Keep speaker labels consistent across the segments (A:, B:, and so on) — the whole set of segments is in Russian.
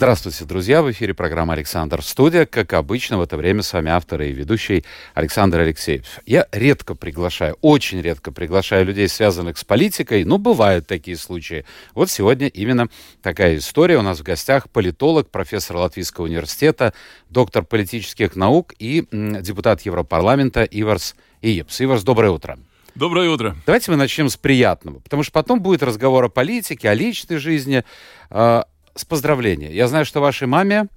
A: Здравствуйте, друзья! В эфире программа «Александр Студия». Как обычно, в это время с вами автор и ведущий Александр Алексеев. Я редко приглашаю, очень редко приглашаю людей, связанных с политикой, но бывают такие случаи. Вот сегодня именно такая история. У нас в гостях политолог, профессор Латвийского университета, доктор политических наук и депутат Европарламента Иварс Иепс. Иварс, доброе утро.
B: Доброе утро.
A: Давайте мы начнем с приятного, потому что потом будет разговор о политике, о личной жизни. А, с поздравления. Я знаю, что вашей маме,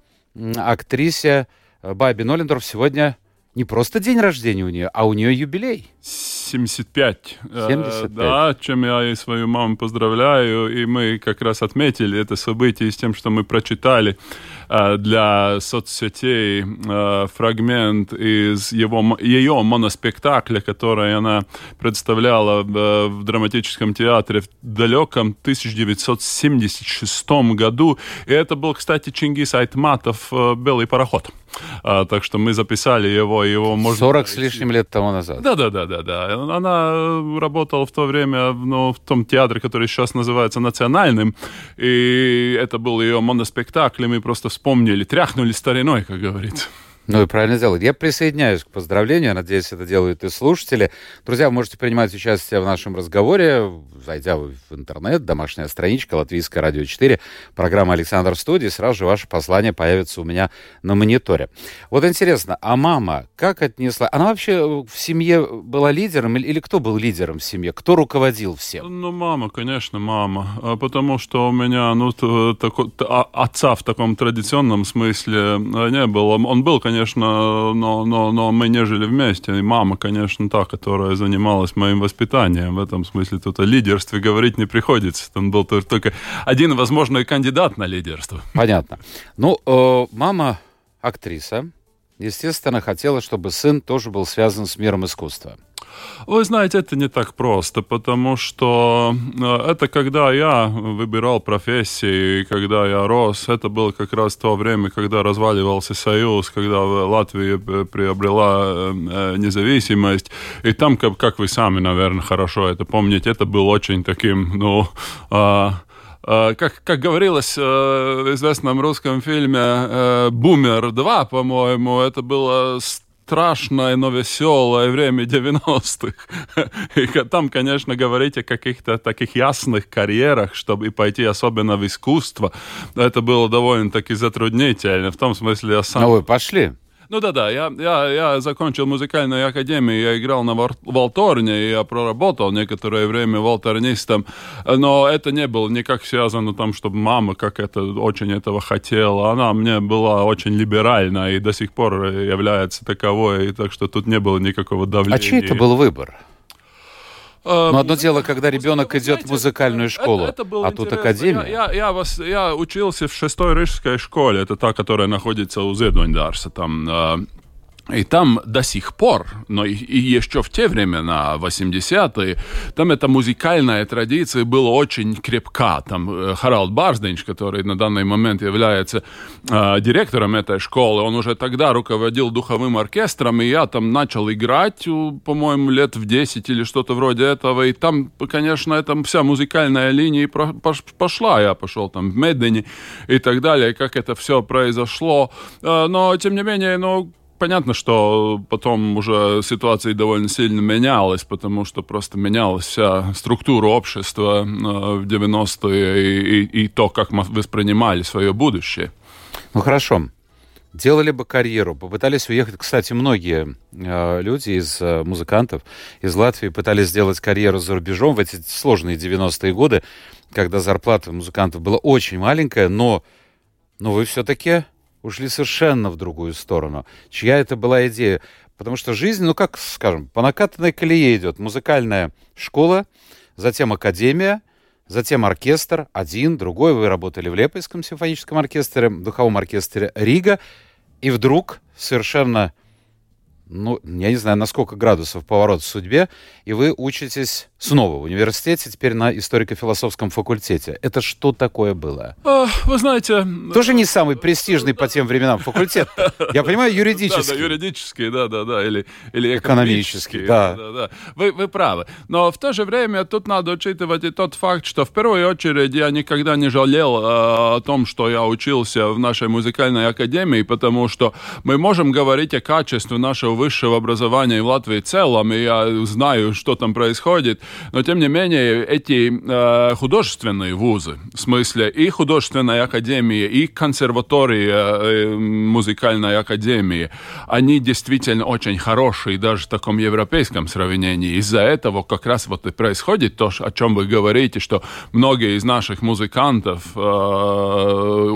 A: актрисе э, Бабе Ноллендорф, сегодня не просто день рождения у нее, а у нее юбилей.
B: 75.
A: 75.
B: Да, чем я и свою маму поздравляю. И мы как раз отметили это событие с тем, что мы прочитали э, для соцсетей э, фрагмент из его, ее моноспектакля, который она представляла в драматическом театре в далеком 1976 году. И это был, кстати, Чингис Айтматов «Белый пароход». А, так что мы записали его, его
A: можно... 40 с лишним лет тому назад.
B: Да, да, да, да, да. Она э, работала в то время ну, в том театре, который сейчас называется национальным, и это был ее моноспектакль, и мы просто вспомнили, тряхнули стариной, как говорится.
A: Ну и правильно сделали. Я присоединяюсь к поздравлению. Надеюсь, это делают и слушатели. Друзья, вы можете принимать участие в нашем разговоре, зайдя в интернет, домашняя страничка Латвийское радио 4, программа Александр студии, сразу же ваше послание появится у меня на мониторе. Вот интересно, а мама как отнесла? Она вообще в семье была лидером или, кто был лидером в семье? Кто руководил всем?
B: Ну, мама, конечно, мама. А потому что у меня, ну, тако, а, отца в таком традиционном смысле э, не было. Он был, конечно, конечно, но, но, но мы не жили вместе. И мама, конечно, та, которая занималась моим воспитанием. В этом смысле тут о лидерстве говорить не приходится. Там был только один возможный кандидат на лидерство.
A: Понятно. Ну, э, мама актриса. Естественно, хотела, чтобы сын тоже был связан с миром искусства.
B: Вы знаете, это не так просто, потому что э, это когда я выбирал профессии, когда я рос, это было как раз то время, когда разваливался Союз, когда Латвия приобрела э, независимость. И там, как, как вы сами, наверное, хорошо это помните, это был очень таким, ну... А, а, как, как говорилось э, в известном русском фильме «Бумер 2», по-моему, это было страшное, но веселое время 90-х. И там, конечно, говорить о каких-то таких ясных карьерах, чтобы пойти особенно в искусство, это было довольно-таки затруднительно. В том смысле я сам...
A: Ну, вы пошли.
B: Ну да-да, я, я, я закончил музыкальную академию, я играл на валторне, я проработал некоторое время валторнистом, но это не было никак связано там, чтобы мама как это очень этого хотела. Она мне была очень либеральна и до сих пор является таковой, и так что тут не было никакого давления.
A: А чей это был выбор? Но ну, одно дело, когда ребенок идет в музыкальную школу, это, это а тут академия.
B: Я, я, вас, я учился в шестой рижской школе, это та, которая находится у Зедондарса, там а, и там до сих пор, но и, и еще в те времена, 80-е, там эта музыкальная традиция была очень крепка. Там э, Харалд Барзденч, который на данный момент является э, директором этой школы, он уже тогда руководил духовым оркестром, и я там начал играть, по-моему, лет в 10 или что-то вроде этого. И там, конечно, там вся музыкальная линия пошла. Я пошел там в Меддене и так далее, как это все произошло. Э, но, тем не менее, ну, понятно, что потом уже ситуация довольно сильно менялась, потому что просто менялась вся структура общества э, в 90-е и, и, и то, как мы воспринимали свое будущее.
A: Ну хорошо. Делали бы карьеру, попытались уехать. Кстати, многие э, люди из э, музыкантов из Латвии пытались сделать карьеру за рубежом в эти сложные 90-е годы, когда зарплата музыкантов была очень маленькая, но, но вы все-таки ушли совершенно в другую сторону. Чья это была идея? Потому что жизнь, ну как, скажем, по накатанной колее идет. Музыкальная школа, затем академия, затем оркестр, один, другой. Вы работали в Лепойском симфоническом оркестре, в духовом оркестре Рига. И вдруг совершенно ну, я не знаю, на сколько градусов поворот в судьбе, и вы учитесь снова в университете, теперь на историко-философском факультете. Это что такое было?
B: А, вы знаете...
A: Тоже не самый престижный по тем временам факультет. Я понимаю, юридический.
B: Да, да, юридический, да, да, да, или, или
A: экономический.
B: Да. да, да, Вы, вы правы. Но в то же время тут надо учитывать и тот факт, что в первую очередь я никогда не жалел э, о том, что я учился в нашей музыкальной академии, потому что мы можем говорить о качестве нашего высшего образования в Латвии в целом, и я знаю, что там происходит, но тем не менее эти э, художественные вузы, в смысле и художественная академия, и консерватория э, музыкальной академии, они действительно очень хорошие даже в таком европейском сравнении. Из-за этого как раз вот и происходит то, о чем вы говорите, что многие из наших музыкантов э,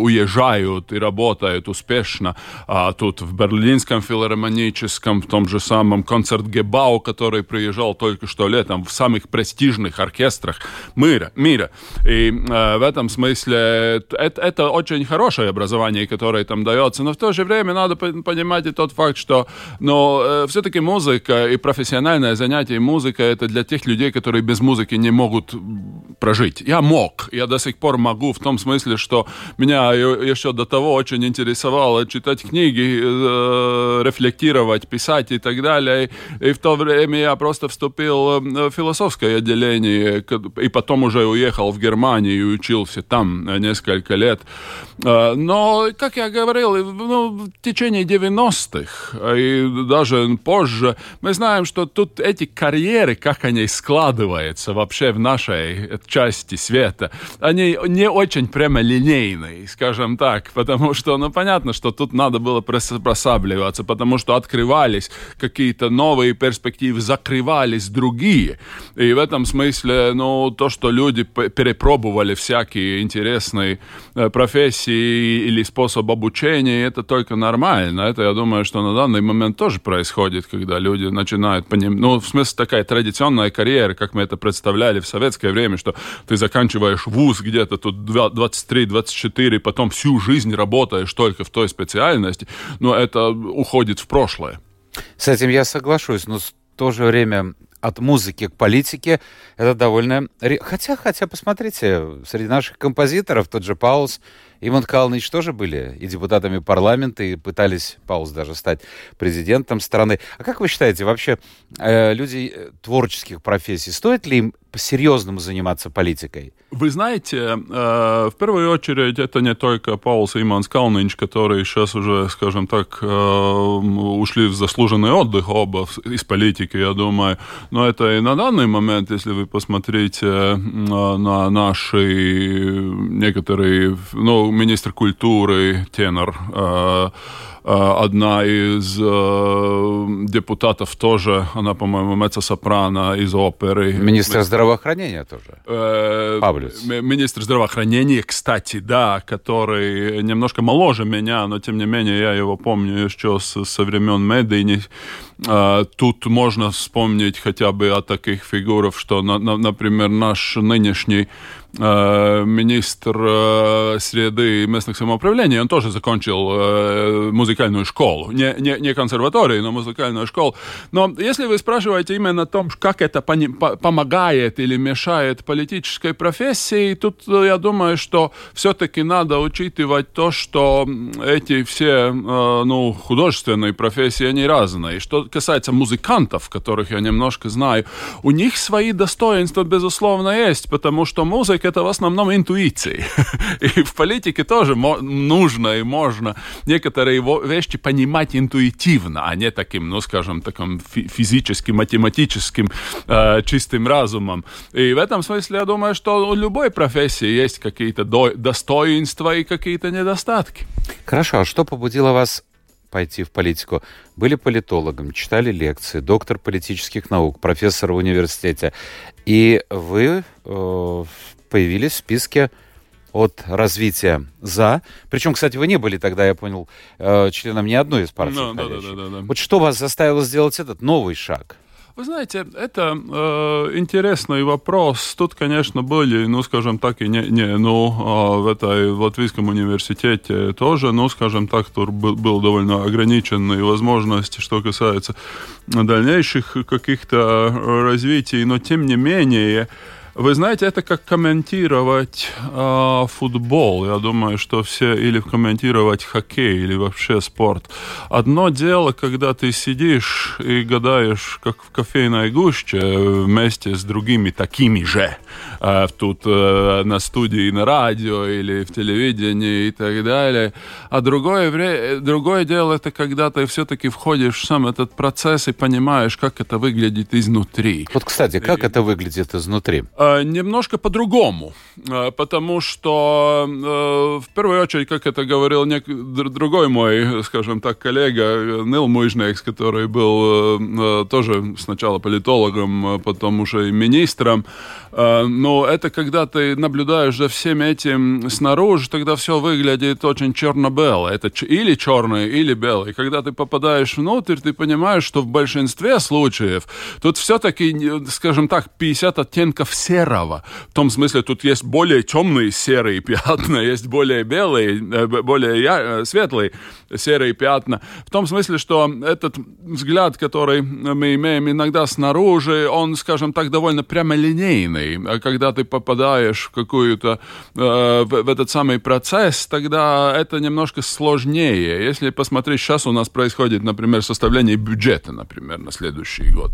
B: уезжают и работают успешно. А тут в Берлинском филармоническом, в том же самом концерт Гебау, который приезжал только что летом, в самых престижных оркестрах мира. мира. И э, в этом смысле это, это очень хорошее образование, которое там дается, но в то же время надо понимать и тот факт, что но, э, все-таки музыка и профессиональное занятие музыкой это для тех людей, которые без музыки не могут прожить. Я мог, я до сих пор могу в том смысле, что меня еще до того очень интересовало читать книги, э, рефлектировать, писать и так далее. И в то время я просто вступил в философское отделение и потом уже уехал в Германию и учился там несколько лет. Э, но, как я говорил, ну, в течение 90-х и даже позже мы знаем, что тут эти карьеры, как они складываются вообще в нашей части света, они не очень прямолинейные, скажем так, потому что, ну, понятно, что тут надо было просабливаться, потому что открывались какие-то новые перспективы, закрывались другие. И в этом смысле, ну, то, что люди перепробовали всякие интересные э, профессии или способ обучения, это только нормально. Это, я думаю, что на данный момент тоже происходит, когда люди начинают понимать, ну, в смысле такая традиционная карьера, как мы это представляли в советское время, что ты заканчиваешь вуз где-то тут 23-24, потом всю жизнь работаешь только в той специальности, но это уходит в прошлое.
A: С этим я соглашусь, но в то же время от музыки к политике это довольно... Хотя, хотя, посмотрите, среди наших композиторов тот же Паулс Иван Калныч тоже были и депутатами парламента, и пытались, Паулс, даже стать президентом страны. А как вы считаете, вообще э, люди э, творческих профессий, стоит ли им по-серьезному заниматься политикой?
B: Вы знаете, э, в первую очередь это не только Паулс и Иманс Калнинч, которые сейчас уже, скажем так, э, ушли в заслуженный отдых оба из политики, я думаю, но это и на данный момент, если вы посмотрите э, на наши некоторые, ну, министр культуры, тенор, э, одна из э, депутатов тоже, она, по-моему, меццо-сопрано из оперы.
A: Министр здравоохранения тоже.
B: Э, Павлюс. Министр здравоохранения, кстати, да, который немножко моложе меня, но тем не менее я его помню еще со, со времен Медини. Э, тут можно вспомнить хотя бы о таких фигурах, что, на, на, например, наш нынешний Э, министр э, среды и местных самоуправлений, он тоже закончил э, музыкальную школу. Не, не, не консерваторию, но музыкальную школу. Но если вы спрашиваете именно о том, как это помогает или мешает политической профессии, тут я думаю, что все-таки надо учитывать то, что эти все ну, художественные профессии, они разные. Что касается музыкантов, которых я немножко знаю, у них свои достоинства, безусловно, есть, потому что музыка это в основном интуиции. И в политике тоже нужно и можно некоторые вещи понимать интуитивно, а не таким, ну, скажем, таким физическим, математическим, э, чистым разумом. И в этом смысле я думаю, что у любой профессии есть какие-то достоинства и какие-то недостатки.
A: Хорошо, а что побудило вас пойти в политику. Были политологом, читали лекции, доктор политических наук, профессор в университете. И вы э, появились в списке от развития за. Причем, кстати, вы не были тогда, я понял, э, членом ни одной из партий. No,
B: да, да, да, да.
A: Вот что вас заставило сделать этот новый шаг?
B: Вы знаете, это э, интересный вопрос. Тут, конечно, были, ну, скажем так, и не, не ну, э, в этой в Латвийском университете тоже, ну, скажем так, тут был, был довольно ограниченные возможности, что касается дальнейших каких-то развитий, но тем не менее, вы знаете, это как комментировать э, футбол. Я думаю, что все или комментировать хоккей, или вообще спорт. Одно дело, когда ты сидишь и гадаешь, как в кофейной гуще, вместе с другими такими же, э, тут э, на студии, на радио или в телевидении и так далее. А другое, вре- другое дело, это когда ты все-таки входишь в сам этот процесс и понимаешь, как это выглядит изнутри.
A: Вот, кстати, как и... это выглядит изнутри?
B: Э, немножко по-другому, э, потому что э, в первую очередь, как это говорил нек... другой мой, скажем так, коллега Нил Муйжнекс, который был тоже сначала политологом, потом уже и министром, но это когда ты наблюдаешь за всем этим снаружи, тогда все выглядит очень черно-бело. Это или черное, или белое. Когда ты попадаешь внутрь, ты понимаешь, что в большинстве случаев тут все-таки, скажем так, 50 оттенков серого серого. В том смысле, тут есть более темные серые пятна, есть более белые, э, более я, э, светлые серые пятна. В том смысле, что этот взгляд, который мы имеем иногда снаружи, он, скажем так, довольно прямолинейный. А когда ты попадаешь в какую-то, э, в, в этот самый процесс, тогда это немножко сложнее. Если посмотреть, сейчас у нас происходит, например, составление бюджета, например, на следующий год.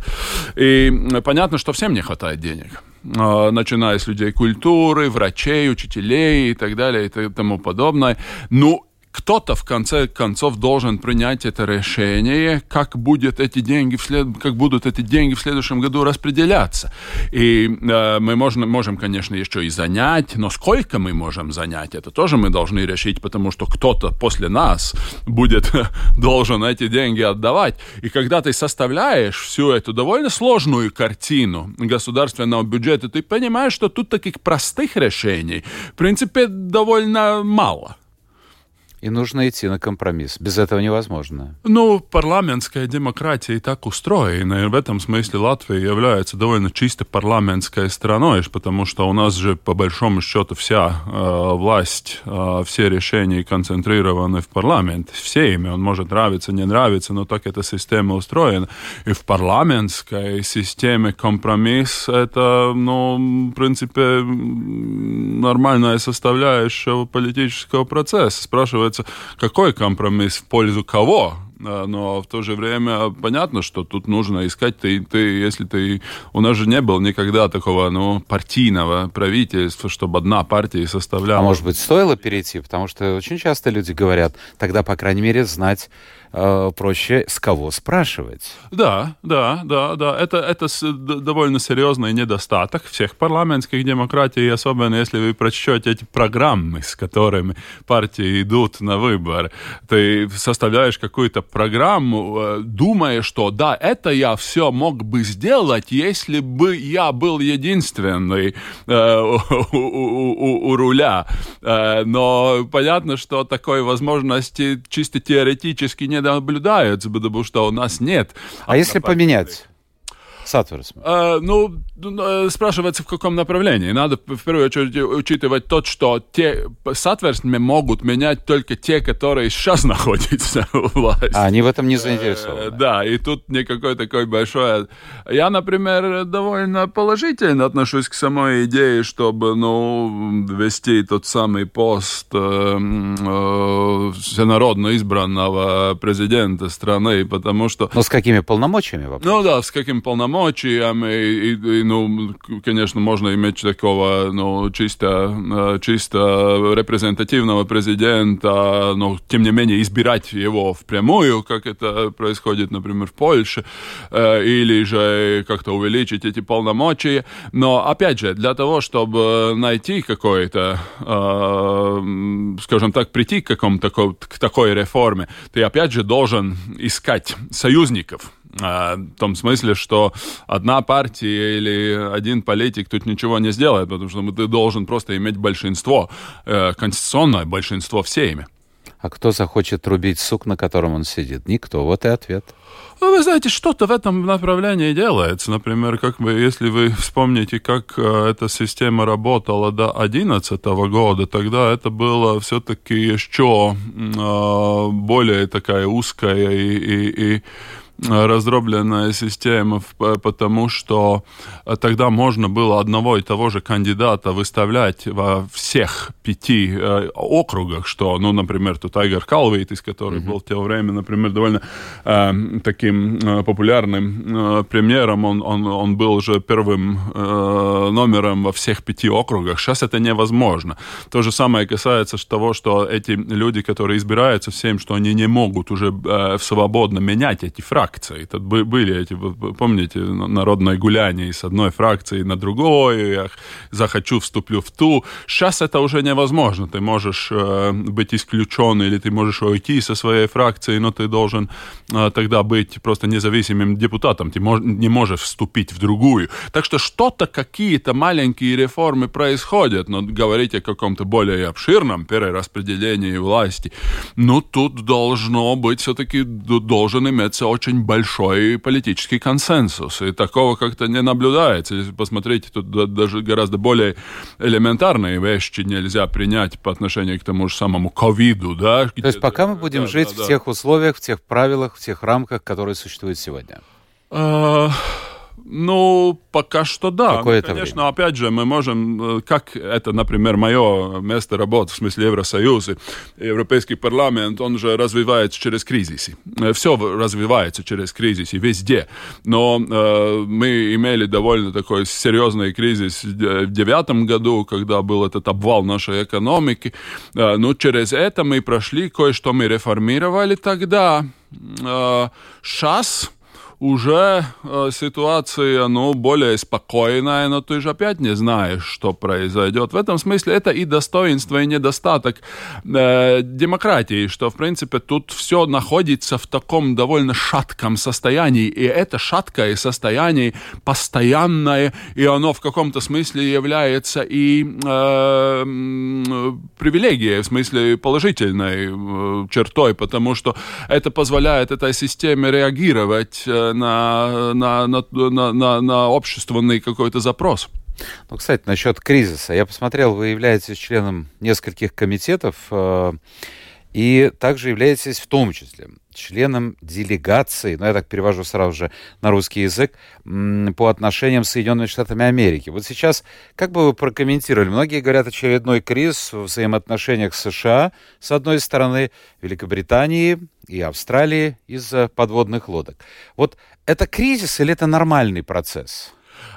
B: И понятно, что всем не хватает денег. А, начиная с людей культуры, врачей, учителей и так далее и тому подобное. Ну, кто-то в конце концов должен принять это решение, как будет эти деньги вслед, как будут эти деньги в следующем году распределяться. И э, мы можем, можем, конечно, еще и занять, но сколько мы можем занять, это тоже мы должны решить, потому что кто-то после нас будет должен эти деньги отдавать. И когда ты составляешь всю эту довольно сложную картину государственного бюджета, ты понимаешь, что тут таких простых решений, в принципе, довольно мало
A: и нужно идти на компромисс. Без этого невозможно.
B: Ну, парламентская демократия и так устроена, и в этом смысле Латвия является довольно чисто парламентской страной, потому что у нас же, по большому счету, вся э, власть, э, все решения концентрированы в парламенте, все ими. Он может нравиться, не нравиться, но так эта система устроена. И в парламентской системе компромисс — это, ну, в принципе, нормальная составляющая политического процесса. Спрашивается, называется, какой компромисс в пользу кого? А, но в то же время понятно, что тут нужно искать, ты, ты, если ты... У нас же не было никогда такого, ну, партийного правительства, чтобы одна партия составляла.
A: А может быть, стоило перейти? Потому что очень часто люди говорят, тогда, по крайней мере, знать э, проще с кого спрашивать.
B: Да, да, да, да. Это, это довольно серьезный недостаток всех парламентских демократий, особенно если вы прочтете эти программы, с которыми партии идут на выборы. Ты составляешь какую-то программу, э, думая, что да, это я все мог бы сделать, если бы я был единственный э, у, у, у, у руля. Э, но понятно, что такой возможности чисто теоретически не наблюдается, потому что у нас нет.
A: А если поменять? Сатворисм?
B: А, ну, ну, спрашивается, в каком направлении. Надо в первую очередь учитывать то, что те сатверсми могут менять только те, которые сейчас находятся у власти.
A: А они в этом не заинтересованы.
B: Да, и тут никакой такой большой... Я, например, довольно положительно отношусь к самой идее, чтобы, ну, вести тот самый пост э, э, всенародно избранного президента страны, потому что...
A: Но с какими полномочиями? Вопрос?
B: Ну да, с какими полномочиями полномочиями, и, и, ну, конечно, можно иметь такого, ну, чисто, чисто репрезентативного президента, но, тем не менее, избирать его впрямую, как это происходит, например, в Польше, э, или же как-то увеличить эти полномочия. Но, опять же, для того, чтобы найти какое-то, э, скажем так, прийти к, какому-то, к такой реформе, ты, опять же, должен искать союзников, а, в том смысле, что одна партия или один политик тут ничего не сделает, потому что ты должен просто иметь большинство, э, конституционное большинство всеми.
A: А кто захочет рубить сук, на котором он сидит? Никто. Вот и ответ.
B: Ну, вы знаете, что-то в этом направлении делается. Например, как бы, если вы вспомните, как э, эта система работала до 2011 года, тогда это было все-таки еще э, более такая узкая и, и, и раздробленная система, потому что э, тогда можно было одного и того же кандидата выставлять во всех пяти э, округах, что, ну, например, тут Айгар Калвейтис, который mm-hmm. был в то время, например, довольно э, таким э, популярным э, премьером, он, он, он был уже первым э, номером во всех пяти округах. Сейчас это невозможно. То же самое касается того, что эти люди, которые избираются всем, что они не могут уже э, свободно менять эти фракции, фракций. Тут были эти, помните, народное гуляние с одной фракции на другую, я захочу, вступлю в ту. Сейчас это уже невозможно. Ты можешь э, быть исключен или ты можешь уйти со своей фракции, но ты должен э, тогда быть просто независимым депутатом. Ты не можешь вступить в другую. Так что что-то, какие-то маленькие реформы происходят, но говорить о каком-то более обширном перераспределении власти, ну, тут должно быть все-таки, должен иметься очень очень большой политический консенсус, и такого как-то не наблюдается. Если посмотреть, тут даже гораздо более элементарные вещи нельзя принять по отношению к тому же самому ковиду, да?
A: То есть пока мы будем да, жить да, в да. тех условиях, в тех правилах, в тех рамках, которые существуют сегодня?
B: Ну, пока что да.
A: Какое-то
B: ну, конечно,
A: время.
B: опять же, мы можем, э, как это, например, мое место работы, в смысле Евросоюз, Европейский парламент, он же развивается через кризисы. Э, Все развивается через кризисы, везде. Но э, мы имели довольно такой серьезный кризис в девятом году, когда был этот обвал нашей экономики. Э, ну, через это мы прошли, кое-что мы реформировали тогда. Э, сейчас уже э, ситуация, ну, более спокойная, но ты же опять не знаешь, что произойдет. В этом смысле это и достоинство, и недостаток э, демократии, что, в принципе, тут все находится в таком довольно шатком состоянии, и это шаткое состояние постоянное, и оно в каком-то смысле является и э, привилегией, в смысле положительной э, чертой, потому что это позволяет этой системе реагировать э, на, на, на, на, на, на общественный какой-то запрос.
A: Ну, кстати, насчет кризиса. Я посмотрел, вы являетесь членом нескольких комитетов э, и также являетесь в том числе членом делегации, ну, я так перевожу сразу же на русский язык, по отношениям с Соединенными Штатами Америки. Вот сейчас, как бы вы прокомментировали, многие говорят очередной кризис в взаимоотношениях США, с одной стороны, Великобритании и Австралии из-за подводных лодок. Вот это кризис или это нормальный процесс?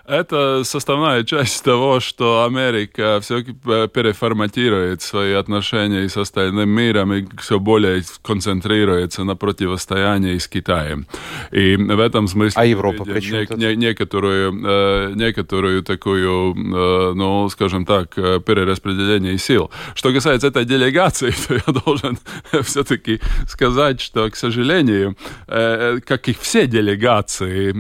B: Это составная часть того, что Америка все-таки переформатирует свои отношения с остальным миром и все более концентрируется на противостоянии с Китаем. И в этом смысле...
A: А Европа не,
B: не, некоторую, э, некоторую такую, э, ну, скажем так, э, перераспределение сил. Что касается этой делегации, то я должен все-таки сказать, что, к сожалению, как и все делегации,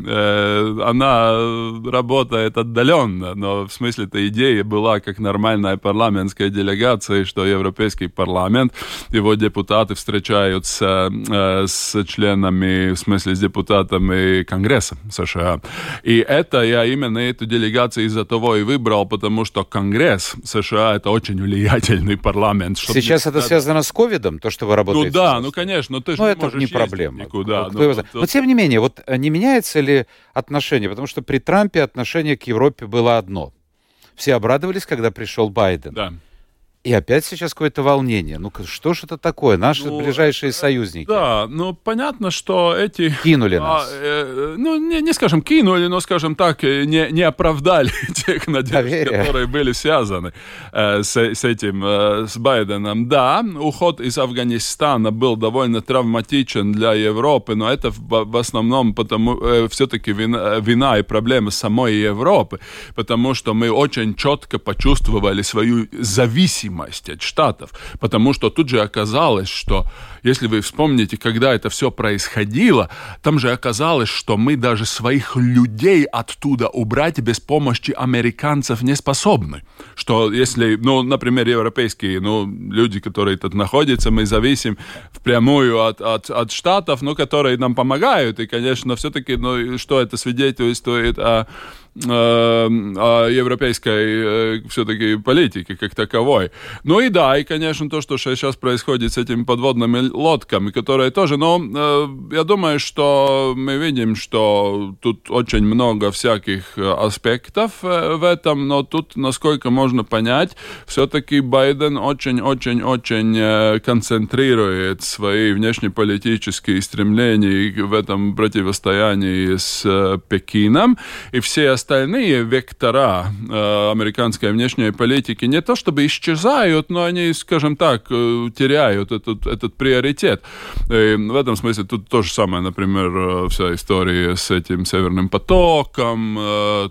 B: она работает работает отдаленно, но в смысле эта идея была как нормальная парламентская делегация, что Европейский парламент, его депутаты встречаются э, с членами, в смысле с депутатами Конгресса США. И это я именно эту делегацию из-за того и выбрал, потому что Конгресс США это очень влиятельный парламент.
A: Сейчас это связано с ковидом, то, что вы работаете?
B: Ну да, ну конечно, ты же
A: но
B: не
A: это
B: можешь
A: не проблема.
B: никуда.
A: Вот, но, но, но тем не менее, вот э, не меняется ли отношение? Потому что при Трампе отношение отношение к Европе было одно. Все обрадовались, когда пришел Байден.
B: Да.
A: И опять сейчас какое-то волнение. Ну что ж это такое? Наши ну, ближайшие союзники.
B: Да, ну понятно, что эти...
A: Кинули а, нас.
B: э, ну не, не скажем кинули, но скажем так, э, не, не оправдали тех надежд, Доверие. которые были связаны э, с, с этим, э, с Байденом. Да, уход из Афганистана был довольно травматичен для Европы, но это в, в основном потому э, все-таки вина, вина и проблема самой Европы, потому что мы очень четко почувствовали свою зависимость зависимость от Штатов, потому что тут же оказалось, что, если вы вспомните, когда это все происходило, там же оказалось, что мы даже своих людей оттуда убрать без помощи американцев не способны. Что если, ну, например, европейские ну, люди, которые тут находятся, мы зависим впрямую от, от, от Штатов, ну, которые нам помогают, и, конечно, все-таки, ну, что это свидетельствует о о европейской э, все-таки политике как таковой. Ну и да, и, конечно, то, что сейчас происходит с этими подводными лодками, которые тоже, но э, я думаю, что мы видим, что тут очень много всяких аспектов в этом, но тут, насколько можно понять, все-таки Байден очень-очень-очень концентрирует свои внешнеполитические стремления в этом противостоянии с Пекином, и все остальные остальные вектора э, американской внешней политики не то чтобы исчезают, но они, скажем так, э, теряют этот, этот приоритет. И в этом смысле тут то же самое, например, э, вся история с этим Северным потоком,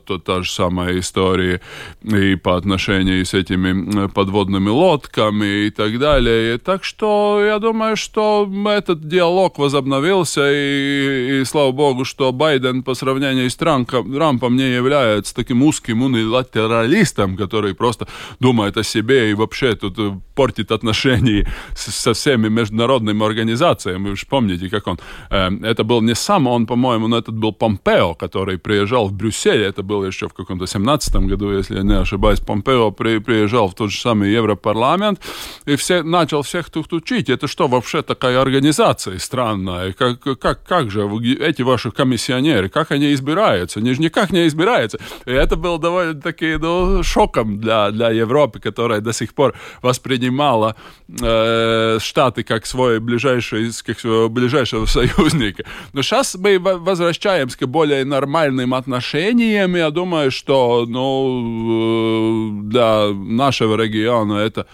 B: то та же самая история и по отношению с этими подводными лодками и так далее. Так что я думаю, что этот диалог возобновился, и, и слава богу, что Байден по сравнению с Трампом, Трампом не является является таким узким унилатералистом, который просто думает о себе и вообще тут э, портит отношения со всеми международными организациями. Вы же помните, как он... Э, это был не сам он, по-моему, но этот был Помпео, который приезжал в Брюссель. Это было еще в каком-то 17 году, если я не ошибаюсь. Помпео при, приезжал в тот же самый Европарламент и все, начал всех тут учить. Это что вообще такая организация странная? Как, как, как же эти ваши комиссионеры, как они избираются? Они же никак не избираются нравится. И это было довольно-таки ну, шоком для, для Европы, которая до сих пор воспринимала э, Штаты как свой ближайший, как своего ближайшего союзника. Но сейчас мы возвращаемся к более нормальным отношениям. Я думаю, что ну, э, для нашего региона это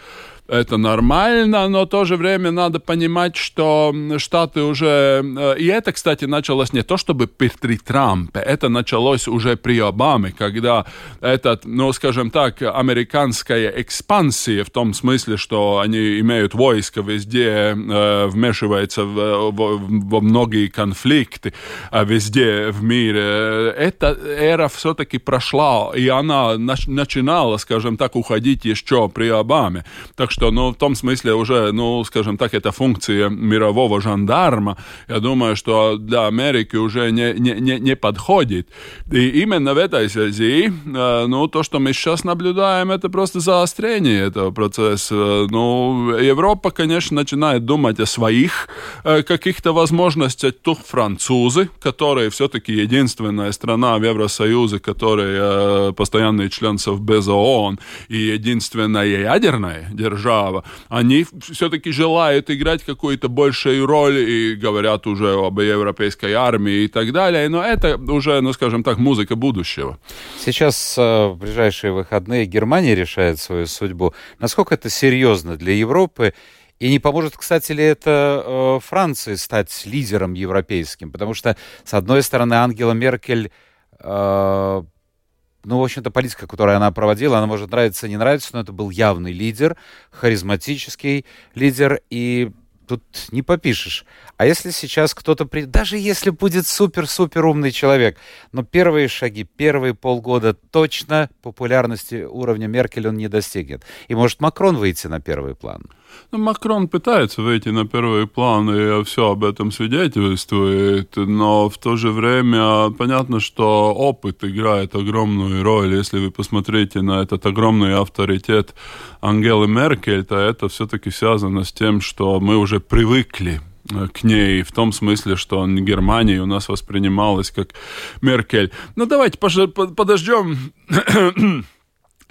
B: это нормально, но в то же время надо понимать, что Штаты уже... Э, и это, кстати, началось не то чтобы при Трампе, это началось уже при Обаме, когда этот, ну, скажем так, американская экспансия в том смысле, что они имеют войско везде, э, вмешиваются в, во многие конфликты э, везде в мире, э, эта эра все-таки прошла, и она нач, начинала, скажем так, уходить еще при Обаме. Так что, ну, в том смысле уже, ну, скажем так, это функция мирового жандарма, я думаю, что для Америки уже не, не, не, не подходит. И именно в этой связи, э, ну, то, что мы сейчас наблюдаем, это просто заострение этого процесса. Ну, Европа, конечно, начинает думать о своих э, каких-то возможностях. Тут французы, которые все-таки единственная страна в Евросоюзе, которая э, постоянный член Совбеза ООН и единственная ядерная держава, держава, они все-таки желают играть какую-то большую роль и говорят уже об европейской армии и так далее, но это уже, ну, скажем так, музыка будущего.
A: Сейчас э, в ближайшие выходные Германия решает свою судьбу. Насколько это серьезно для Европы? И не поможет, кстати ли, это э, Франции стать лидером европейским? Потому что, с одной стороны, Ангела Меркель э, ну, в общем-то, политика, которую она проводила, она может нравиться, не нравиться, но это был явный лидер, харизматический лидер, и тут не попишешь. А если сейчас кто-то, при... даже если будет супер-супер умный человек, но первые шаги, первые полгода точно популярности уровня Меркель он не достигнет. И может Макрон выйти на первый план?
B: Ну, Макрон пытается выйти на первый план, и все об этом свидетельствует, но в то же время понятно, что опыт играет огромную роль. Если вы посмотрите на этот огромный авторитет Ангелы Меркель, то это все-таки связано с тем, что мы уже привыкли э, к ней в том смысле, что Германия у нас воспринималась как Меркель. Ну давайте подождем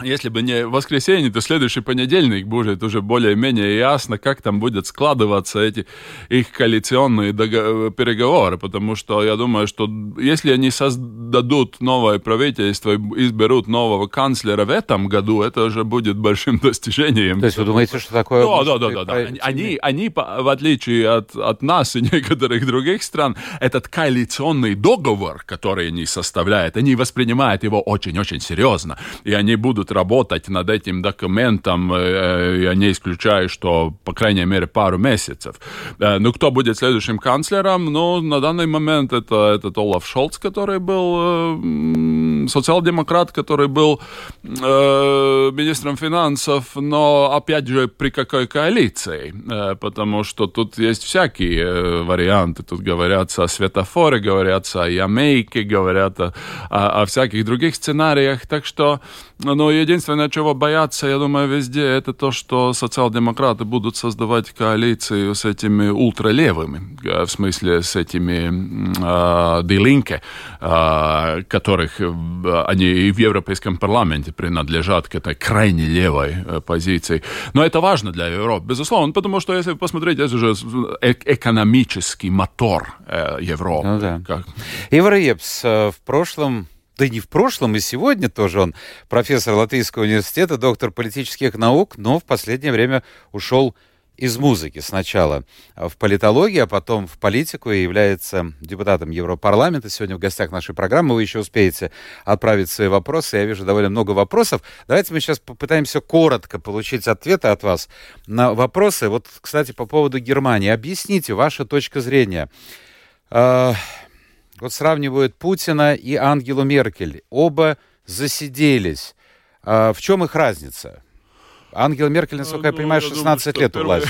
B: если бы не воскресенье, то следующий понедельник будет уже более-менее ясно, как там будут складываться эти их коалиционные переговоры, потому что я думаю, что если они создадут новое правительство и изберут нового канцлера в этом году, это уже будет большим достижением.
A: То есть вы думаете, что такое...
B: Да, да, да, да. да. Они, они, в отличие от, от нас и некоторых других стран, этот коалиционный договор, который они составляют, они воспринимают его очень-очень серьезно, и они будут работать над этим документом, я не исключаю, что, по крайней мере, пару месяцев. Ну, кто будет следующим канцлером? Ну, на данный момент это этот Олаф Шолц, который был социал-демократ, который был министром финансов, но, опять же, при какой коалиции? Потому что тут есть всякие варианты. Тут говорятся о светофоре, говорятся о Ямейке, говорят о, о, о всяких других сценариях. Так что, ну, единственное, чего бояться, я думаю, везде, это то, что социал-демократы будут создавать коалицию с этими ультралевыми, в смысле с этими э, Делинке, э, которых они и в Европейском парламенте принадлежат к этой крайне левой э, позиции. Но это важно для Европы, безусловно, потому что, если посмотреть, это же экономический мотор э, Европы. Ну,
A: да. как... Ивар Епс, э, в прошлом да не в прошлом, и сегодня тоже он профессор Латвийского университета, доктор политических наук, но в последнее время ушел из музыки. Сначала в политологию, а потом в политику и является депутатом Европарламента. Сегодня в гостях нашей программы вы еще успеете отправить свои вопросы. Я вижу довольно много вопросов. Давайте мы сейчас попытаемся коротко получить ответы от вас на вопросы. Вот, кстати, по поводу Германии. Объясните вашу точку зрения. Вот сравнивают Путина и Ангелу Меркель. Оба засиделись. А в чем их разница? Ангела Меркель, насколько я ну, понимаю, 16 думаю, лет у власти.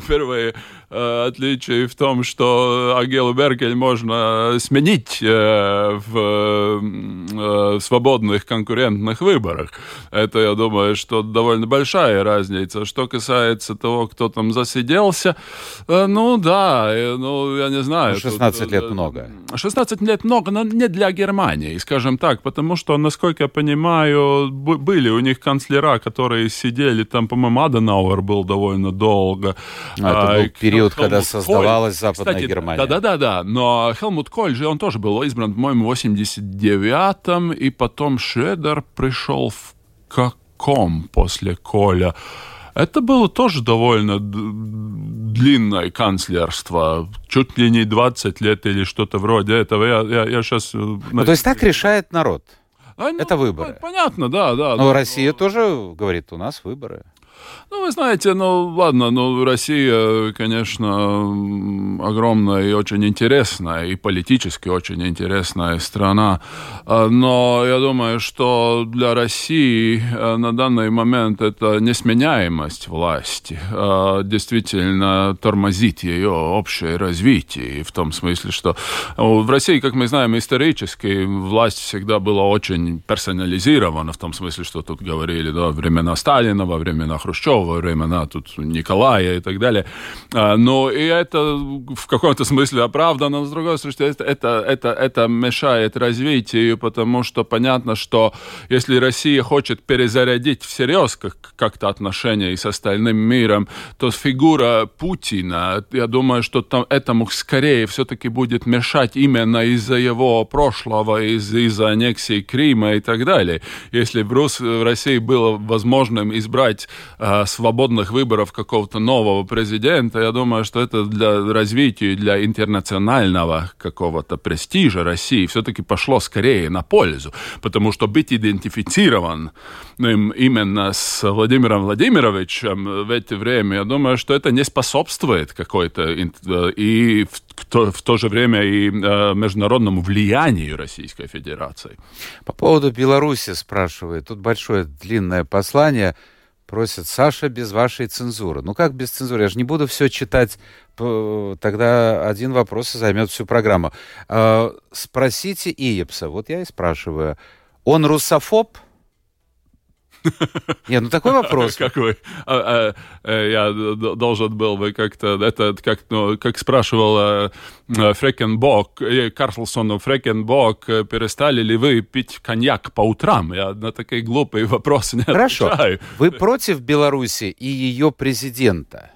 B: Первое э, отличие в том, что Ангелу Меркель можно сменить э, в э, свободных конкурентных выборах. Это, я думаю, что довольно большая разница. Что касается того, кто там засиделся, ну да, ну я не знаю.
A: 16 тут, лет много.
B: 16 лет много, но не для Германии, скажем так, потому что, насколько я понимаю, были у них канцлера, которые сидели, там, по-моему, Аденауэр был довольно долго.
A: А, это был период, Хелмут когда создавалась Коль. Западная
B: Кстати,
A: Германия.
B: Да-да-да, но Хелмут Коль же, он тоже был избран, по-моему, в 89-м, и потом Шредер пришел в каком после Коля? Это было тоже довольно длинное канцлерство, чуть ли не 20 лет или что-то вроде этого. Я, я, я сейчас... Э,
A: ну, то есть так решает народ? А, ну, это выборы.
B: Понятно, да, да.
A: Но да, Россия но... тоже говорит, у нас выборы.
B: Ну, вы знаете, ну, ладно, ну, Россия, конечно, огромная и очень интересная, и политически очень интересная страна, а, но я думаю, что для России а, на данный момент это несменяемость власти а, действительно тормозит ее общее развитие, в том смысле, что в России, как мы знаем, исторически власть всегда была очень персонализирована, в том смысле, что тут говорили, да, времена Сталина, во времена Хрущева, во времена тут Николая и так далее. А, но и это в каком-то смысле оправдано, но с другой стороны, это, это, это, это мешает развитию, потому что понятно, что если Россия хочет перезарядить всерьез как-то отношения и с остальным миром, то фигура Путина, я думаю, что там этому скорее все-таки будет мешать именно из-за его прошлого, из- из-за аннексии Крыма и так далее. Если в, Рус- в России было возможным избрать э, свободных выборов какого-то нового президента, я думаю, что это для развития, для интернационального какого-то престижа России все-таки пошло скорее на пользу, потому что быть идентифицирован именно с Владимиром Владимировичем в это время, я думаю, что это не способствует какой-то и в то, в то же время и э, международному влиянию Российской Федерации.
A: По поводу Беларуси спрашивает. Тут большое длинное послание просят, Саша, без вашей цензуры. Ну как без цензуры? Я же не буду все читать, тогда один вопрос и займет всю программу. А, спросите Иепса, вот я и спрашиваю, он русофоб? Нет, ну такой вопрос.
B: Какой? А, а, э, я должен был бы как-то, это как, ну, как спрашивал э, Фрекенбок, э, Карлсону Фрекенбок, перестали ли вы пить коньяк по утрам? Я на такие глупые вопросы не
A: Хорошо. Отвечаю. Вы против Беларуси и ее президента?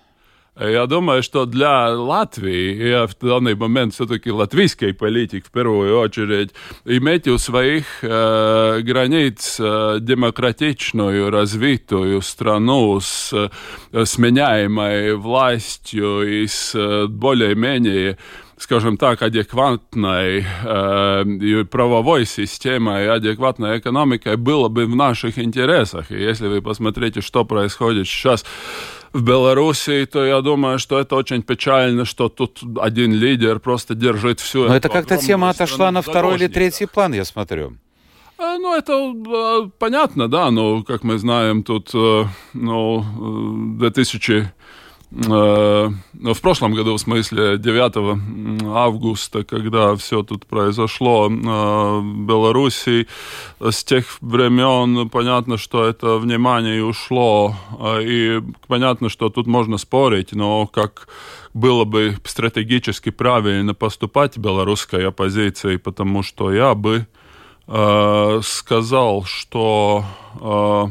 B: Я думаю, что для Латвии, я в данный момент все-таки латвийский политик в первую очередь, иметь у своих э, границ э, демократичную, развитую страну с э, сменяемой властью и с э, более-менее скажем так, адекватной э, правовой системой, адекватной экономикой было бы в наших интересах. И если вы посмотрите, что происходит сейчас в Беларуси, то я думаю, что это очень печально, что тут один лидер просто держит всю
A: Но это как-то тема отошла на второй или третий план, я смотрю.
B: Э, ну, это э, понятно, да, но, как мы знаем, тут, э, ну, 2000 Э, в прошлом году, в смысле 9 августа, когда все тут произошло в Беларуси, с тех времен понятно, что это внимание ушло, э, и понятно, что тут можно спорить, но как было бы стратегически правильно поступать белорусской оппозиции, потому что я бы э, сказал, что э,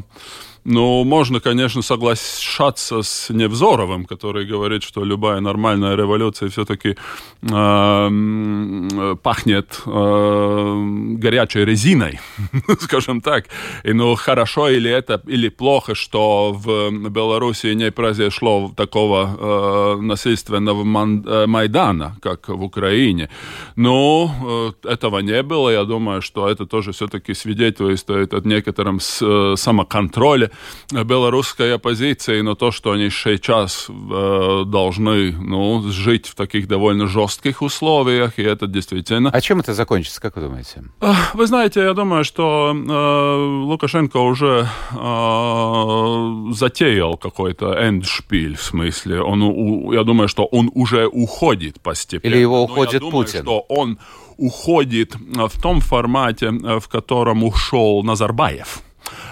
B: ну, можно, конечно, соглашаться с Невзоровым, который говорит, что любая нормальная революция все-таки э, пахнет э, горячей резиной, скажем так. И ну, хорошо или это, или плохо, что в Беларуси не произошло такого э, насильственного э, Майдана, как в Украине. Но э, этого не было. Я думаю, что это тоже все-таки свидетельствует о некотором э, самоконтроле белорусской оппозиции, но то, что они сейчас э, должны ну, жить в таких довольно жестких условиях, и это действительно...
A: А чем это закончится, как вы думаете?
B: Вы знаете, я думаю, что э, Лукашенко уже э, затеял какой-то эндшпиль, в смысле. Он, у, я думаю, что он уже уходит постепенно.
A: Или его уходит
B: но я
A: Путин?
B: Думаю, что он уходит в том формате, в котором ушел Назарбаев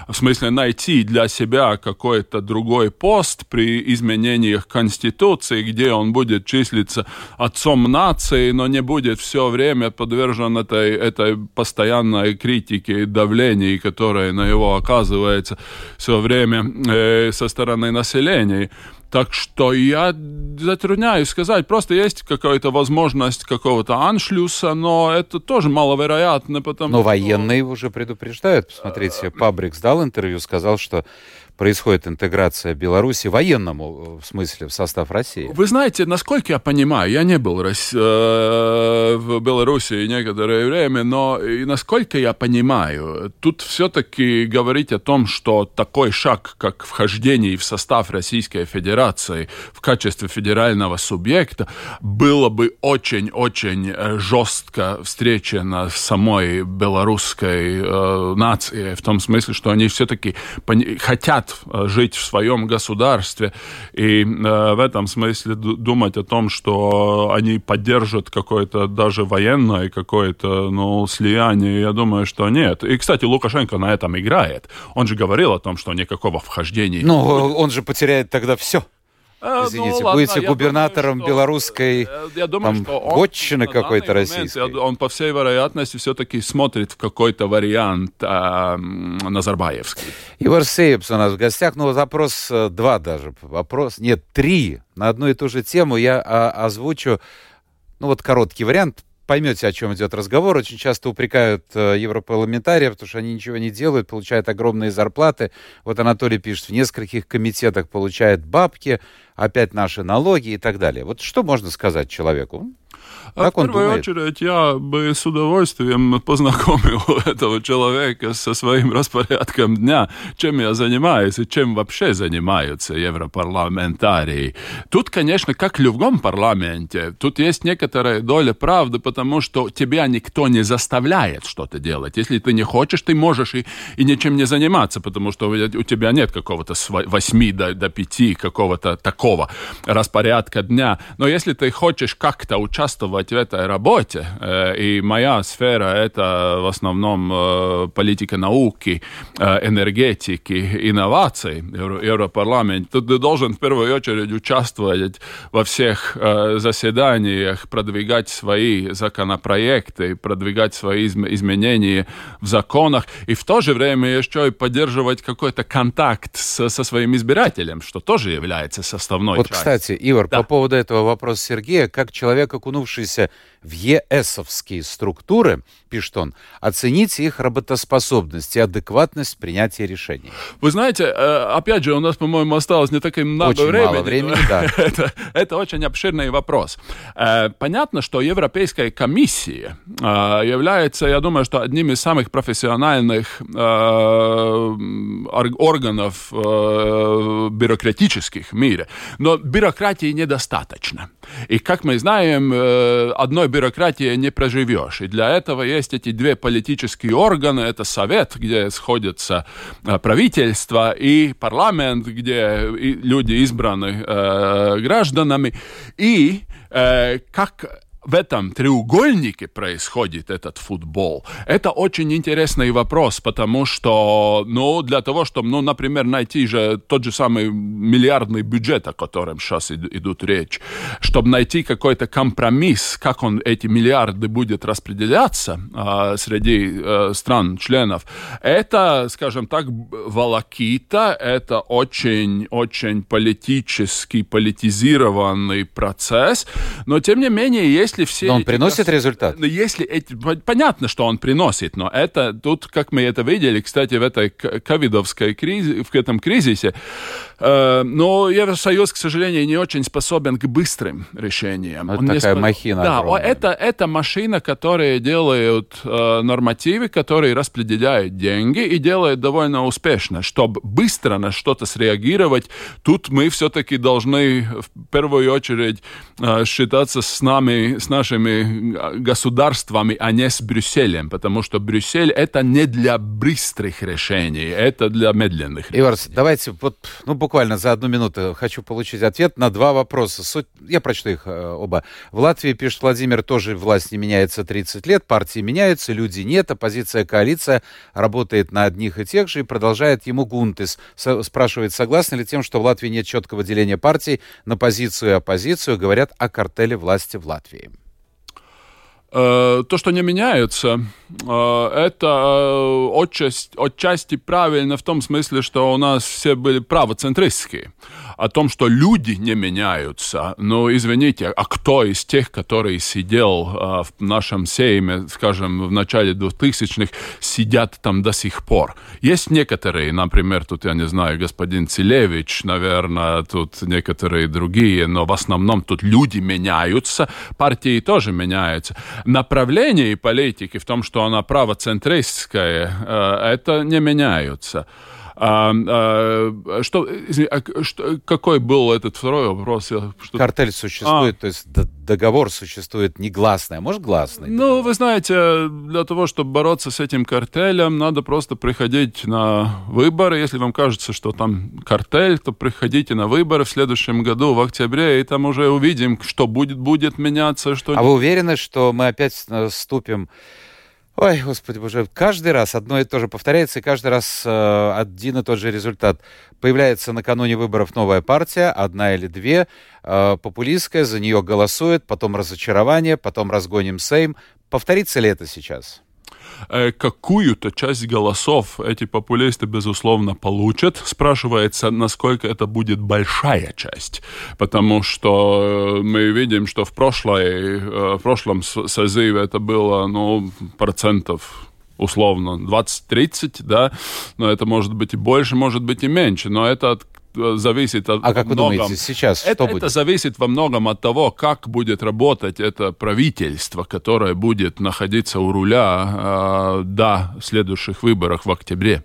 B: в смысле найти для себя какой-то другой пост при изменениях Конституции, где он будет числиться отцом нации, но не будет все время подвержен этой, этой постоянной критике и давлению, которое на него оказывается все время э, со стороны населения. Так что я затрудняюсь сказать. Просто есть какая-то возможность какого-то аншлюса, но это тоже маловероятно, потому
A: Но
B: что...
A: военные уже предупреждают. Посмотрите, Пабрикс дал интервью, сказал, что происходит интеграция Беларуси военному, в смысле, в состав России?
B: Вы знаете, насколько я понимаю, я не был э, в Беларуси некоторое время, но и насколько я понимаю, тут все-таки говорить о том, что такой шаг, как вхождение в состав Российской Федерации в качестве федерального субъекта, было бы очень-очень э, жестко встречено самой белорусской э, нацией, в том смысле, что они все-таки хотят Э, жить в своем государстве. И э, в этом смысле думать о том, что они поддержат какое-то даже военное какое-то ну, слияние, я думаю, что нет. И, кстати, Лукашенко на этом играет. Он же говорил о том, что никакого вхождения...
A: Ну, он же потеряет тогда все.
B: Э,
A: Извините,
B: ну,
A: будете
B: ладно,
A: губернатором
B: думаю, что,
A: белорусской
B: я думаю,
A: там,
B: что он,
A: вотчины какой-то
B: момент,
A: российской.
B: Он, по всей вероятности, все-таки смотрит в какой-то вариант э, Назарбаевский.
A: Егор Сейпс у нас в гостях. Ну, вопрос э, два даже. Вопрос, нет, три на одну и ту же тему. Я а, озвучу, ну, вот короткий вариант поймете, о чем идет разговор. Очень часто упрекают э, европарламентариев, потому что они ничего не делают, получают огромные зарплаты. Вот Анатолий пишет, в нескольких комитетах получает бабки, опять наши налоги и так далее. Вот что можно сказать человеку?
B: А как в первую думает? очередь я бы с удовольствием познакомил этого человека со своим распорядком дня, чем я занимаюсь и чем вообще занимаются европарламентарии. Тут, конечно, как в любом парламенте, тут есть некоторая доля правды, потому что тебя никто не заставляет что-то делать. Если ты не хочешь, ты можешь и, и ничем не заниматься, потому что у тебя нет какого-то с 8 до, до 5 какого-то такого распорядка дня. Но если ты хочешь как-то участвовать в этой работе. Э, и моя сфера — это в основном э, политика науки, э, энергетики, инноваций. Европарламент. Тут ты должен в первую очередь участвовать во всех заседаниях, продвигать свои законопроекты, продвигать свои изменения в законах, и в то же время еще и поддерживать какой-то контакт со, со своим избирателем, что тоже является составной
A: вот,
B: частью.
A: кстати, Ивар, да. по поводу этого вопрос Сергея. Как человек, окунувшийся в ЕСовские структуры, пишет он, оцените их работоспособность и адекватность принятия решений.
B: Вы знаете, э, опять же, у нас, по-моему, осталось не так и много
A: очень
B: времени.
A: Мало времени, да.
B: это, это очень обширный вопрос. Э, понятно, что Европейская комиссия э, является, я думаю, что одним из самых профессиональных органов бюрократических в мире. Но бюрократии недостаточно. И, как мы знаем, одной бюрократии не проживешь. И для этого есть эти две политические органы. Это Совет, где сходятся э, правительство, и парламент, где люди избраны э, гражданами. И э, как в этом треугольнике происходит этот футбол? Это очень интересный вопрос, потому что, ну, для того, чтобы, ну, например, найти же тот же самый миллиардный бюджет, о котором сейчас идут речь, чтобы найти какой-то компромисс, как он, эти миллиарды будет распределяться э, среди э, стран-членов, это, скажем так, волокита, это очень-очень политический, политизированный процесс, но, тем не менее, есть если все...
A: Но он приносит гос... результат?
B: Ну, если эти... Понятно, что он приносит, но это тут, как мы это видели, кстати, в этой ковидовской кризе, в этом кризисе, но Евросоюз, к сожалению, не очень способен к быстрым решениям.
A: Это он такая спо... махина
B: Да, это, это машина, которая делает э, нормативы, которые распределяют деньги и делает довольно успешно. Чтобы быстро на что-то среагировать, тут мы все-таки должны в первую очередь э, считаться с нами, с нашими государствами, а не с Брюсселем, потому что Брюссель это не для быстрых решений, это для медленных.
A: Иварс, давайте вот, ну, буквально за одну минуту хочу получить ответ на два вопроса. Суть, я прочту их э, оба. В Латвии, пишет Владимир, тоже власть не меняется 30 лет, партии меняются, люди нет, оппозиция, коалиция работает на одних и тех же и продолжает ему Гунтес. Спрашивает, согласны ли тем, что в Латвии нет четкого деления партий на позицию и оппозицию, говорят о картеле власти в Латвии.
B: Э, то, что не меняется, э, это э, отчасти, отчасти правильно в том смысле, что у нас все были правоцентристские. О том, что люди не меняются. Ну, извините, а кто из тех, который сидел в нашем сейме, скажем, в начале 2000-х, сидят там до сих пор? Есть некоторые, например, тут, я не знаю, господин Целевич, наверное, тут некоторые другие, но в основном тут люди меняются, партии тоже меняются направлений политики, в том, что она правоцентристская, э, это не меняются. А, а, что, а, что, какой был этот второй вопрос?
A: Что... Картель существует, а. то есть договор существует негласный, а может гласный?
B: Ну, договор? вы знаете, для того, чтобы бороться с этим картелем, надо просто приходить на выборы. Если вам кажется, что там картель, то приходите на выборы в следующем году, в октябре, и там уже увидим, что будет, будет меняться. Что...
A: А вы уверены, что мы опять вступим Ой, господи боже, каждый раз одно и то же повторяется, и каждый раз э, один и тот же результат. Появляется накануне выборов новая партия, одна или две, э, популистская, за нее голосует, потом разочарование, потом разгоним Сейм. Повторится ли это сейчас?
B: Э, какую-то часть голосов эти популисты, безусловно, получат. Спрашивается, насколько это будет большая часть. Потому что э, мы видим, что в, прошлой, э, в прошлом созыве это было ну, процентов условно 20-30, да, но это может быть и больше, может быть и меньше, но это зависит от
A: А как вы многом, думаете, сейчас
B: это,
A: что будет?
B: Это зависит во многом от того, как будет работать это правительство, которое будет находиться у руля э, до следующих выборов в октябре.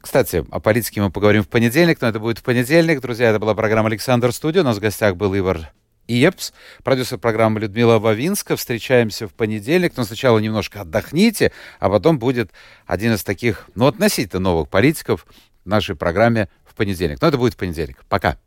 A: Кстати, о политике мы поговорим в понедельник, но это будет в понедельник. Друзья, это была программа «Александр Студио». У нас в гостях был Ивар Иепс, продюсер программы Людмила Вавинска. Встречаемся в понедельник, но сначала немножко отдохните, а потом будет один из таких, ну, относительно новых политиков в нашей программе понедельник. Но это будет в понедельник. Пока.